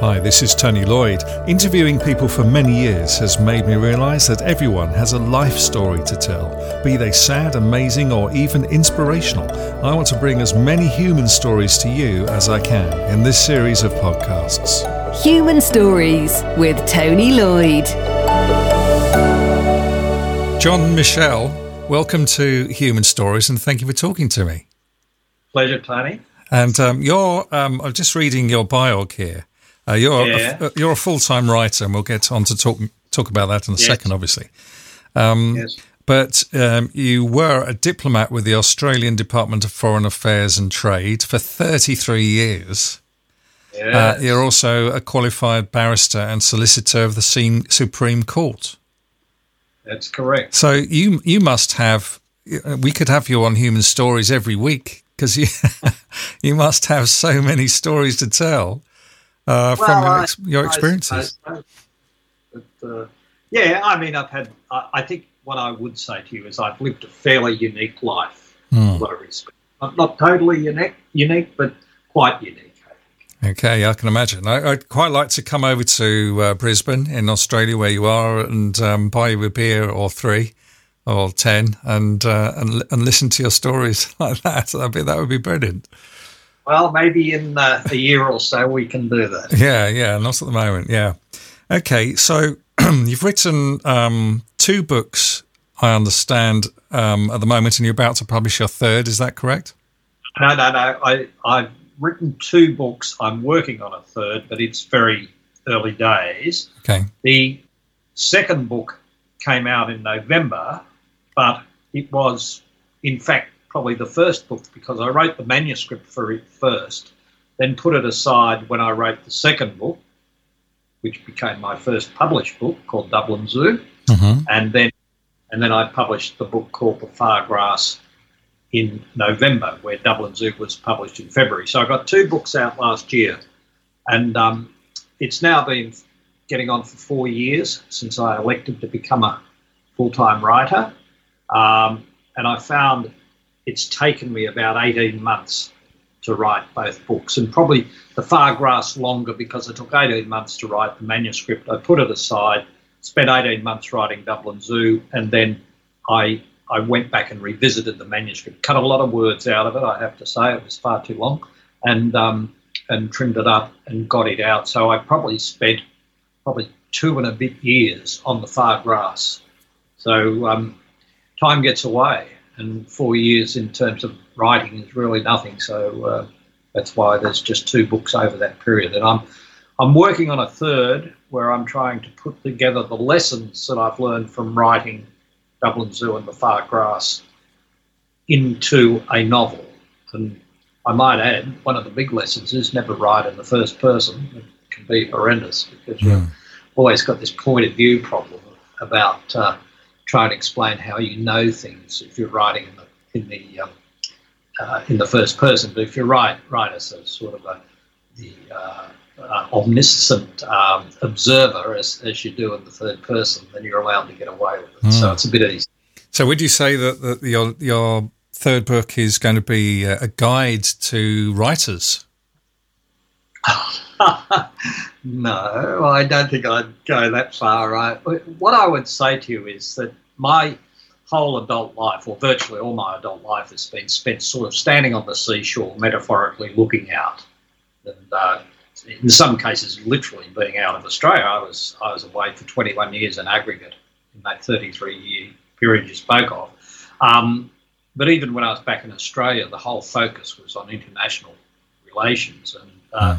Hi, this is Tony Lloyd. Interviewing people for many years has made me realise that everyone has a life story to tell, be they sad, amazing, or even inspirational. I want to bring as many human stories to you as I can in this series of podcasts. Human Stories with Tony Lloyd. John Michelle, welcome to Human Stories and thank you for talking to me. Pleasure, Tony. And um, you're, um, I'm just reading your biog here. Uh, you're Yeah. a, you're a full time writer, and we'll get on to talk talk about that in a Yes. second, obviously. Um, Yes. But um, you were a diplomat with the Australian Department of Foreign Affairs and Trade for 33 years. Uh, you're also a qualified barrister and solicitor of the Supreme Court. That's correct. So you you must have. We could have you on Human Stories every week because you you must have so many stories to tell uh, from your, ex- your I experiences. suppose. But, uh, yeah, I mean, I've had. I, I think what I would say to you is I've lived a fairly unique life. In a lot of respects. Not, not totally unique, unique, but quite unique. Okay, I can imagine. I, I'd quite like to come over to uh, Brisbane in Australia, where you are, and um, buy you a beer or three or ten, and uh, and and listen to your stories like that. That'd be, that would be brilliant. Well, maybe in uh, a year or so we can do that. Yeah, yeah, not at the moment. Yeah. Okay, so you've written um, two books, I understand, um, at the moment, and you're about to publish your third. Is that correct? No, no, no. I, I've written two books. I'm working on a third, but it's very early days. Okay. The second book came out in November, but it was, in fact, probably the first book because I wrote the manuscript for it first, then put it aside when I wrote the second book, which became my first published book called Dublin Zoo, Mm-hmm. and then and then I published the book called The Far Grass in November, where Dublin Zoo was published in February. So I got two books out last year, and um, it's now been getting on for four years since I elected to become a full time writer. Um, and I found it's taken me about 18 months to write both books, and probably the far grass longer because it took 18 months to write the manuscript. I put it aside, spent 18 months writing Dublin Zoo, and then I I went back and revisited the manuscript, cut a lot of words out of it. I have to say it was far too long, and um, and trimmed it up and got it out. So I probably spent probably two and a bit years on the far grass. So um, time gets away, and four years in terms of writing is really nothing. So uh, that's why there's just two books over that period, and I'm I'm working on a third where I'm trying to put together the lessons that I've learned from writing Dublin Zoo and the Far Grass into a novel. And I might add, one of the big lessons is never write in the first person. It can be horrendous because you've always got this point of view problem about uh, trying and explain how you know things if you're writing in the in the um, uh, in the first person. But if you write write as a sort of a the uh, uh, omniscient um, observer, as, as you do in the third person, then you're allowed to get away with it. So it's a bit easy. So would you say that, that your your third book is going to be a guide to writers? no, I don't think I'd go that far. What I would say to you is that my whole adult life, or virtually all my adult life, has been spent sort of standing on the seashore, metaphorically looking out, and uh, in some cases, literally being out of Australia. I was I was away for 21 years in aggregate in that 33 year period you spoke of. Um, but even when I was back in Australia, the whole focus was on international relations and. Uh,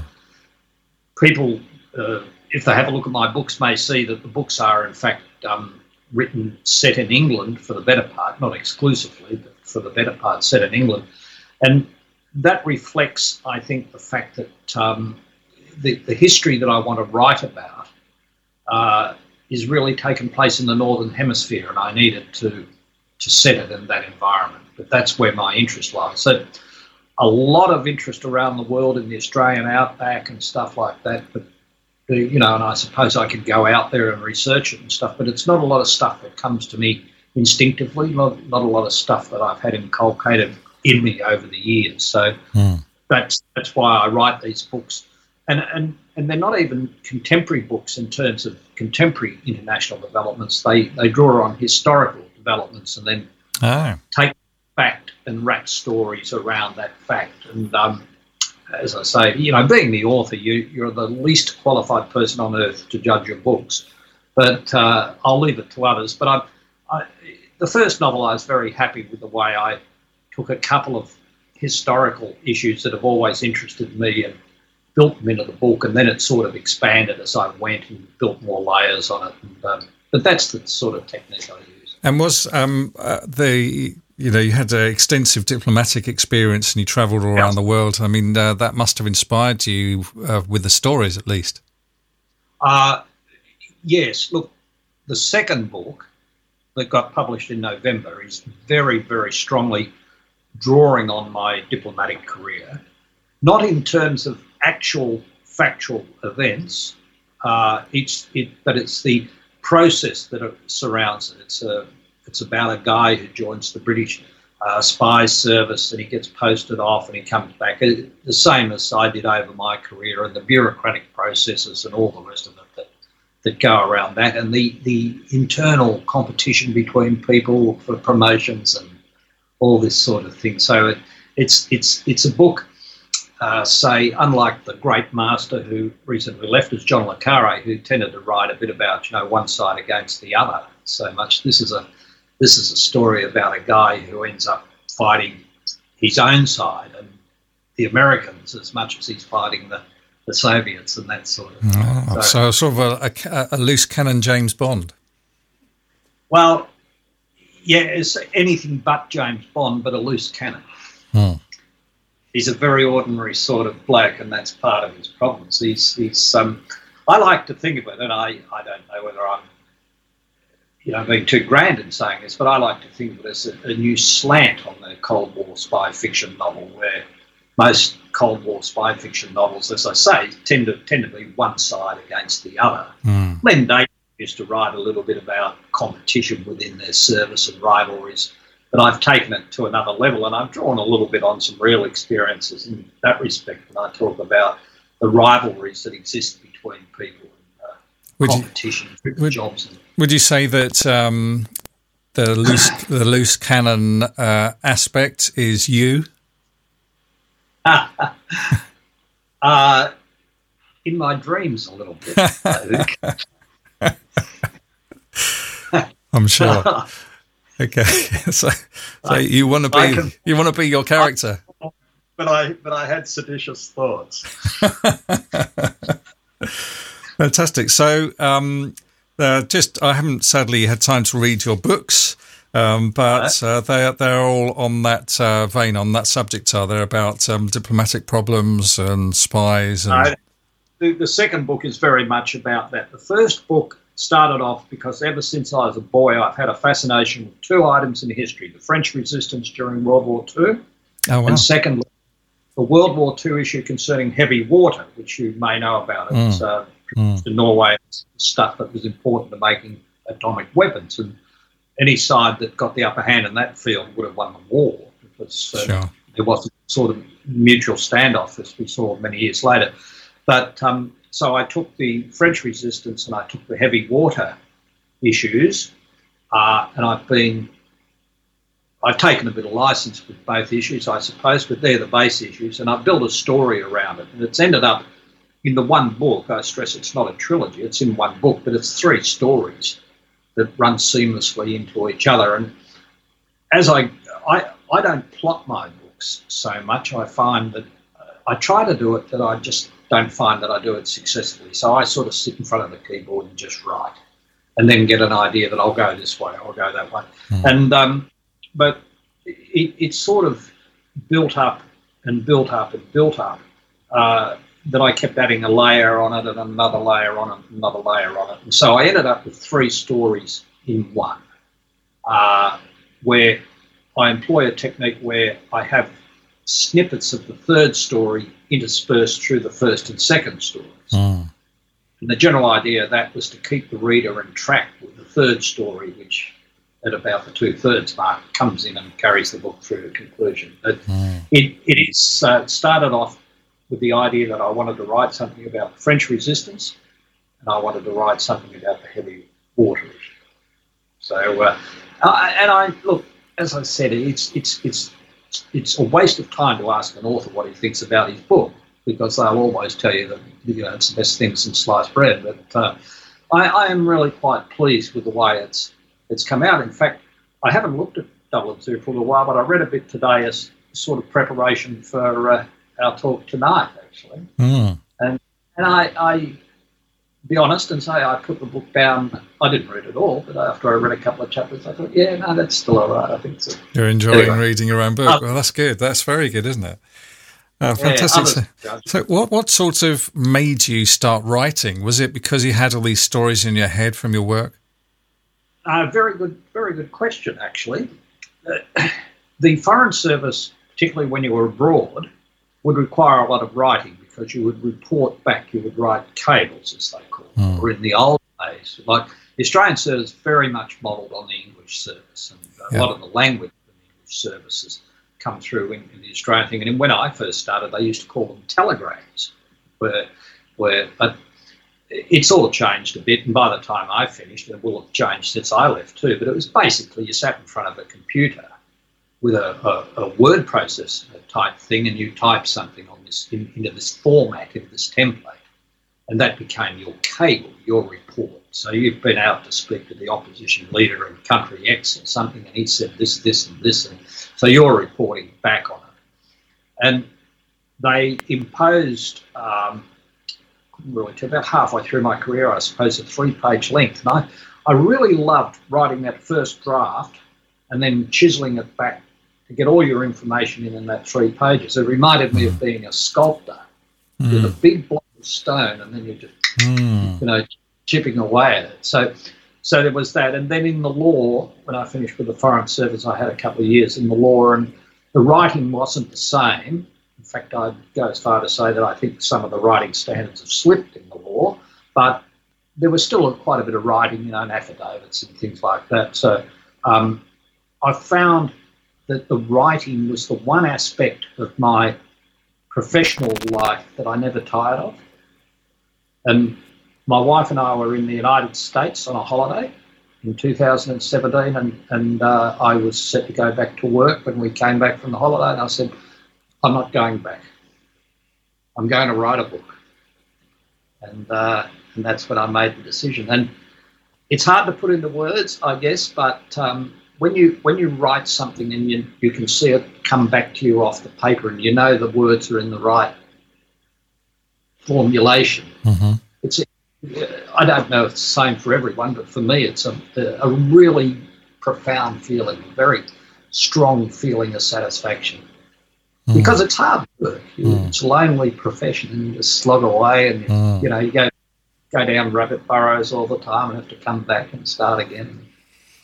people, uh, if they have a look at my books, may see that the books are, in fact, um, written set in England for the better part, not exclusively, but for the better part set in England. And that reflects, I think, the fact that um, the, the history that I want to write about uh, is really taken place in the Northern Hemisphere, and I needed to, to set it in that environment. But that's where my interest lies. So a lot of interest around the world in the Australian outback and stuff like that. But you know, and I suppose I could go out there and research it and stuff. But it's not a lot of stuff that comes to me instinctively. Not not a lot of stuff that I've had inculcated in me over the years. So Hmm. that's that's why I write these books and and and they're not even contemporary books in terms of contemporary international developments. They they draw on historical developments and then oh. take fact and wrap stories around that fact. And um, as I say, you know, being the author, you you're the least qualified person on earth to judge your books. But uh, I'll leave it to others. But I, I, the first novel, I was very happy with the way I took a couple of historical issues that have always interested me and built them into the book, and then it sort of expanded as I went and built more layers on it. And, um, but that's the sort of technique I use. And was um, uh, the you know you had an extensive diplomatic experience and you travelled all around the world. I mean uh, that must have inspired you uh, with the stories, at least. Uh, yes. Look, the second book that got published in November is very, very strongly drawing on my diplomatic career, not in terms of actual factual events. Uh, it's it, but it's the process that surrounds it. It's a it's about a guy who joins the British uh, spy service and he gets posted off and he comes back. It, the same as I did over my career and the bureaucratic processes and all the rest of it that, that go around that and the, the internal competition between people for promotions and all this sort of thing. So it, it's it's it's a book uh, say, unlike the great master who recently left us, John le Carre, who tended to write a bit about you know one side against the other so much. This is a this is a story about a guy who ends up fighting his own side and the Americans as much as he's fighting the, the Soviets and that sort of thing. Oh, so, so, sort of a, a, a, loose cannon James Bond. Well, yeah, it's anything but James Bond, but a loose cannon. Hmm he's a very ordinary sort of bloke, and that's part of his problems. He's, he's um, I like to think of it, and I, I don't know whether I'm, you know, being too grand in saying this, but I like to think of it as a, a new slant on the Cold War spy fiction novel, where most Cold War spy fiction novels, as I say, tend to tend to be one side against the other. Mm. Len Deighton used to write a little bit about competition within their service and rivalries but I've taken it to another level and I've drawn a little bit on some real experiences in that respect when I talk about the rivalries that exist between people would competition you, would, jobs. Would you say that um, the loose the loose cannon uh, aspect is you? uh, in my dreams, a little bit. I'm sure. Okay, so, so you want to be can, you want to be your character, I, but I but I had seditious thoughts. Fantastic. So, um, uh, just I haven't sadly had time to read your books, um, but uh, they they're all on that uh, vein, on that subject. Are they about um, diplomatic problems and spies? And... the, the second book is very much about that. The first book started off because ever since I was a boy, I've had a fascination with two items in history the French resistance during World War II, oh, wow. and secondly, the World War II issue concerning heavy water, which you may know about. It mm. uh, mm. in Norway, stuff that was important to making atomic weapons. And any side that got the upper hand in that field would have won the war because uh, sure. there was a sort of mutual standoff, as we saw many years later. But um, so I took the French resistance and I took the heavy water issues, uh, and I've been I've taken a bit of license with both issues, I suppose, but they're the base issues, and I've built a story around it, and it's ended up in the one book. I stress it's not a trilogy; it's in one book, but it's three stories that run seamlessly into each other. And as I I, I don't plot my books so much. I find that uh, I try to do it that I just don't find that I do it successfully. So I sort of sit in front of the keyboard and just write, and then get an idea that I'll go this way, I'll go that way, mm. and um, but it, it's sort of built up and built up and built up. Uh, that I kept adding a layer on it and another layer on it, and another layer on it, and so I ended up with three stories in one, uh, where I employ a technique where I have snippets of the third story interspersed through the first and second stories. Mm. And the general idea of that was to keep the reader in track with the third story, which at about the two thirds mark comes in and carries the book through to conclusion. But mm. it, it is uh, started off with the idea that I wanted to write something about the French resistance and I wanted to write something about the heavy water issue. So, uh, and I look, as I said, it's it's it's it's a waste of time to ask an author what he thinks about his book because they'll always tell you that you know it's the best thing since sliced bread. But uh, I, I, am really quite pleased with the way it's it's come out. In fact, I haven't looked at Dublin Zoo for a while, but I read a bit today as sort of preparation for uh, our talk tonight, actually. Mm. And and I, I be honest and say I put the book down. I didn't read it all, but after I read a couple of chapters, I thought, yeah, no, that's still all right. I think so. You're enjoying anyway. reading your own book. Uh, well, that's good. That's very good, isn't it? Uh, fantastic. Yeah, so, what what sort of made you start writing? Was it because you had all these stories in your head from your work? Uh, very good, very good question. Actually, uh, the Foreign Service, particularly when you were abroad, would require a lot of writing because you would report back, you would write cables, as they call them, mm. or in the old days, like the Australian service very much modelled on the English service, and a yeah. lot of the language of the English services come through in, in, the Australian thing. And when I first started, they used to call them telegrams, where, where, but it's all changed a bit. And by the time I finished, it will have changed since I left too. But it was basically you sat in front of a computer with a, a, a word processor type thing, and you type something on this in, into this format, into this template, and that became your cable, your report. So you've been out to speak to the opposition leader in country X or something, and he said this, this, and this, and so you're reporting back on it. And they imposed, um, really, to about halfway through my career, I suppose, a three-page length, and I, I really loved writing that first draft and then chiseling it back to get all your information in in that three pages. It reminded me of hmm. being a sculptor mm. with a hmm. big block of stone, and then you're just mm. you know chipping away at it. So. So there was that, and then in the law, when I finished with the Foreign Service, I had a couple of years in the law, and the writing wasn't the same. In fact, I'd go as far to say that I think some of the writing standards have slipped in the law, but there was still quite a bit of writing, you know, and affidavits and things like that. So um, I found that the writing was the one aspect of my professional life that I never tired of. And my wife and I were in the United States on a holiday in 2017, and, and uh, I was set to go back to work when we came back from the holiday. And I said, I'm not going back. I'm going to write a book. And, uh, and that's when I made the decision. And it's hard to put into words, I guess, but um, when you when you write something and you, you can see it come back to you off the paper and you know the words are in the right formulation, mm-hmm. it's I don't know if it's the same for everyone, but for me it's a, a really profound feeling, a very strong feeling of satisfaction. Mm. Because it's hard work. Mm. It's a lonely profession and you just slog away and you, mm. you know, you go go down rabbit burrows all the time and have to come back and start again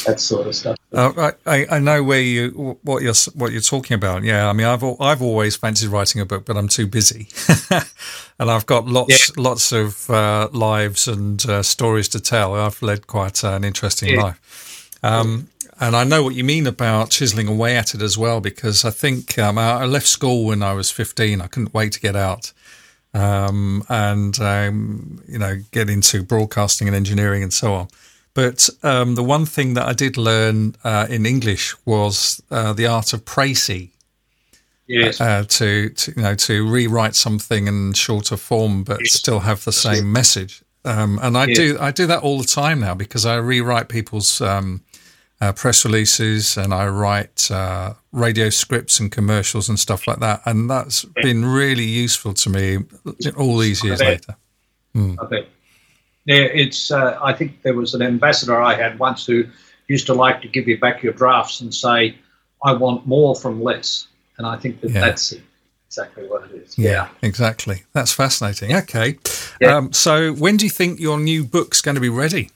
that sort of stuff. Uh, I, I know where you what you're what you're talking about. Yeah, I mean, I've I've always fancied writing a book, but I'm too busy, and I've got lots yeah. lots of uh, lives and uh, stories to tell. I've led quite an interesting yeah. life. Um, and I know what you mean about chiseling away at it as well, because I think um, I left school when I was 15. I couldn't wait to get out um, and, um, you know, get into broadcasting and engineering and so on. But um, the one thing that I did learn uh, in English was uh, the art of précis. Yes. Uh, to, to, you know to rewrite something in shorter form, but yes. still have the same message. Um, and I yes. do I do that all the time now because I rewrite people's um, uh, press releases and I write uh, radio scripts and commercials and stuff like that. And that's been really useful to me all these years later. Mm. Yeah, it's. Uh, I think there was an ambassador I had once who used to like to give you back your drafts and say, "I want more from less," and I think that yeah. that's exactly what it is. Yeah, yeah, exactly. That's fascinating. Okay, yeah. um, so when do you think your new book's going to be ready?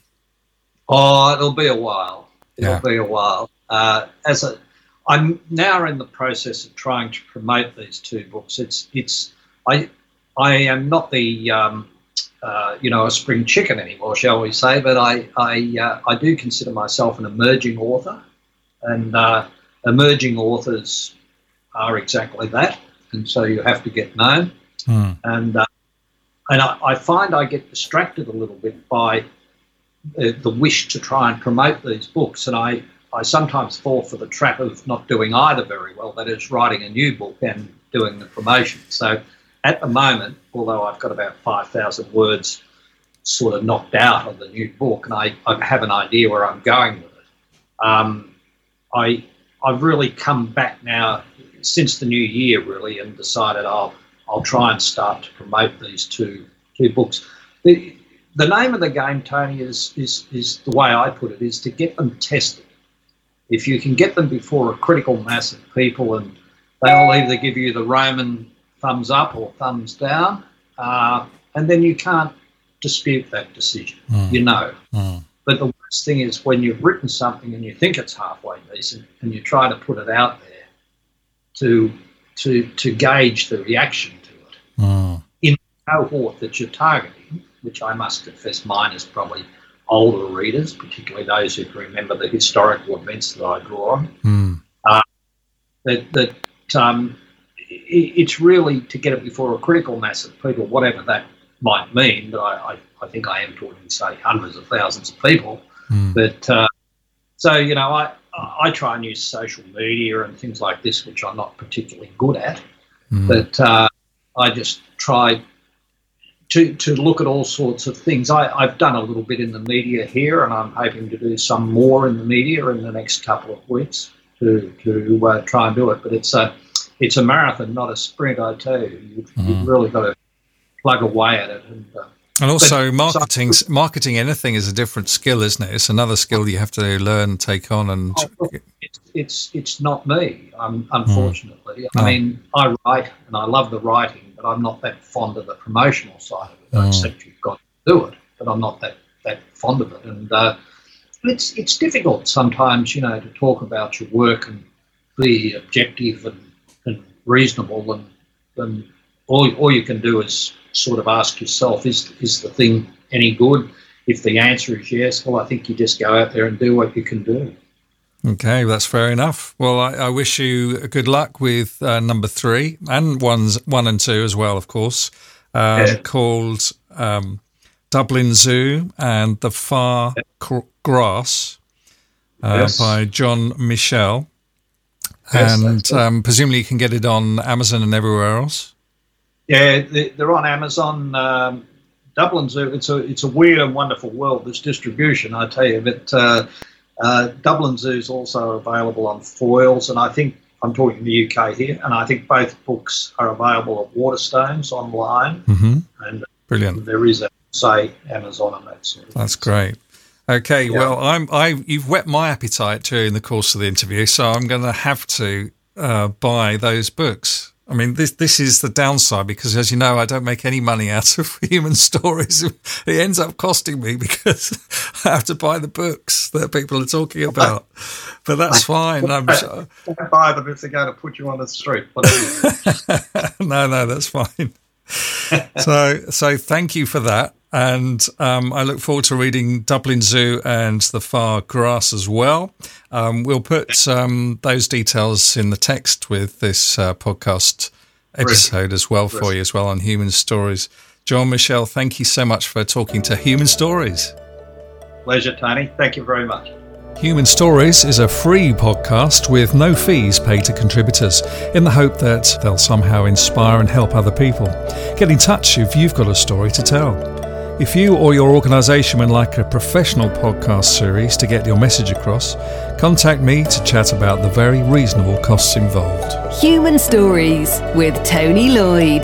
Oh, it'll be a while. It'll yeah. be a while. Uh, as a, I'm now in the process of trying to promote these two books. It's it's I I am not the um, uh, you know, a spring chicken anymore, shall we say? But I, I, uh, I do consider myself an emerging author, and uh, emerging authors are exactly that. And so you have to get known. mm. and uh, and I, I, find I get distracted a little bit by the, the wish to try and promote these books, and I I sometimes fall for the trap of not doing either very well. That is, writing a new book and doing the promotion. So at the moment, although I've got about 5,000 words sort of knocked out of the new book and I, I have an idea where I'm going with it, um, I, I've really come back now since the new year, really, and decided I'll, I'll try and start to promote these two, two books. The, the name of the game, Tony, is, is, is the way I put it, is to get them tested. If you can get them before a critical mass of people and they'll either give you the Roman thumbs up or thumbs down, uh, and then you can't dispute that decision. Mm. You know. Mm. But the worst thing is when you've written something and you think it's halfway decent and you try to put it out there to to to gauge the reaction to it mm. in the cohort that you're targeting, which I must confess mine is probably older readers, particularly those who can remember the historical events that I draw on. Mm. Uh, that that um, it's really to get it before a critical mass of people, whatever that might mean. But I, I, I think I am talking, say, hundreds of thousands of people. Mm. But uh, so you know, I I try and use social media and things like this, which I'm not particularly good at. Mm. But uh, I just try to to look at all sorts of things. I, I've done a little bit in the media here, and I'm hoping to do some more in the media in the next couple of weeks to to uh, try and do it. But it's a it's a marathon, not a sprint. I tell you, you've, mm. you've really got to plug away at it. And, uh, and also, marketing so, marketing anything is a different skill, isn't it? It's another skill you have to learn, take on, and oh, it's it's it's not me. Um, unfortunately, mm. I mean, I write and I love the writing, but I'm not that fond of the promotional side of it. Mm. Except you've got to do it, but I'm not that that fond of it, and uh, it's it's difficult sometimes, you know, to talk about your work and be objective and reasonable, and, and all all you can do is sort of ask yourself, is is the thing any good? If the answer is yes, well, I think you just go out there and do what you can do. Okay, that's fair enough. Well, I, I wish you good luck with uh, number three and ones one and two as well, of course. Um, yeah. Called um, Dublin Zoo and the Far Grass uh, yes. by John Michel. Yes, and um, presumably you can get it on Amazon and everywhere else. Yeah, they're on Amazon. Um, Dublin Zoo. It's a it's a weird and wonderful world. This distribution, I tell you. But uh, uh, Dublin Zoo is also available on Foyles, and I think I'm talking the UK here, and I think both books are available at Waterstones online. Mm-hmm. And brilliant. There is a say Amazon and that sort of. That's great. Okay, yeah. well, I'm I you've whet my appetite during the course of the interview, so I'm going to have to uh, buy those books. I mean, this this is the downside because, as you know, I don't make any money out of human stories. It ends up costing me because I have to buy the books that people are talking about. But that's fine. I'm sure. Buy them if they're going to put you on the street. no, no, that's fine. so, so thank you for that. And um, I look forward to reading Dublin Zoo and The Far Grass as well. Um, we'll put um, those details in the text with this uh, podcast episode as well for you, as well on Human Stories. John Michelle, thank you so much for talking to Human Stories. Pleasure, Tony. Thank you very much. Human Stories is a free podcast with no fees paid to contributors in the hope that they'll somehow inspire and help other people. Get in touch if you've got a story to tell. If you or your organisation would like a professional podcast series to get your message across, contact me to chat about the very reasonable costs involved. Human Stories with Tony Lloyd.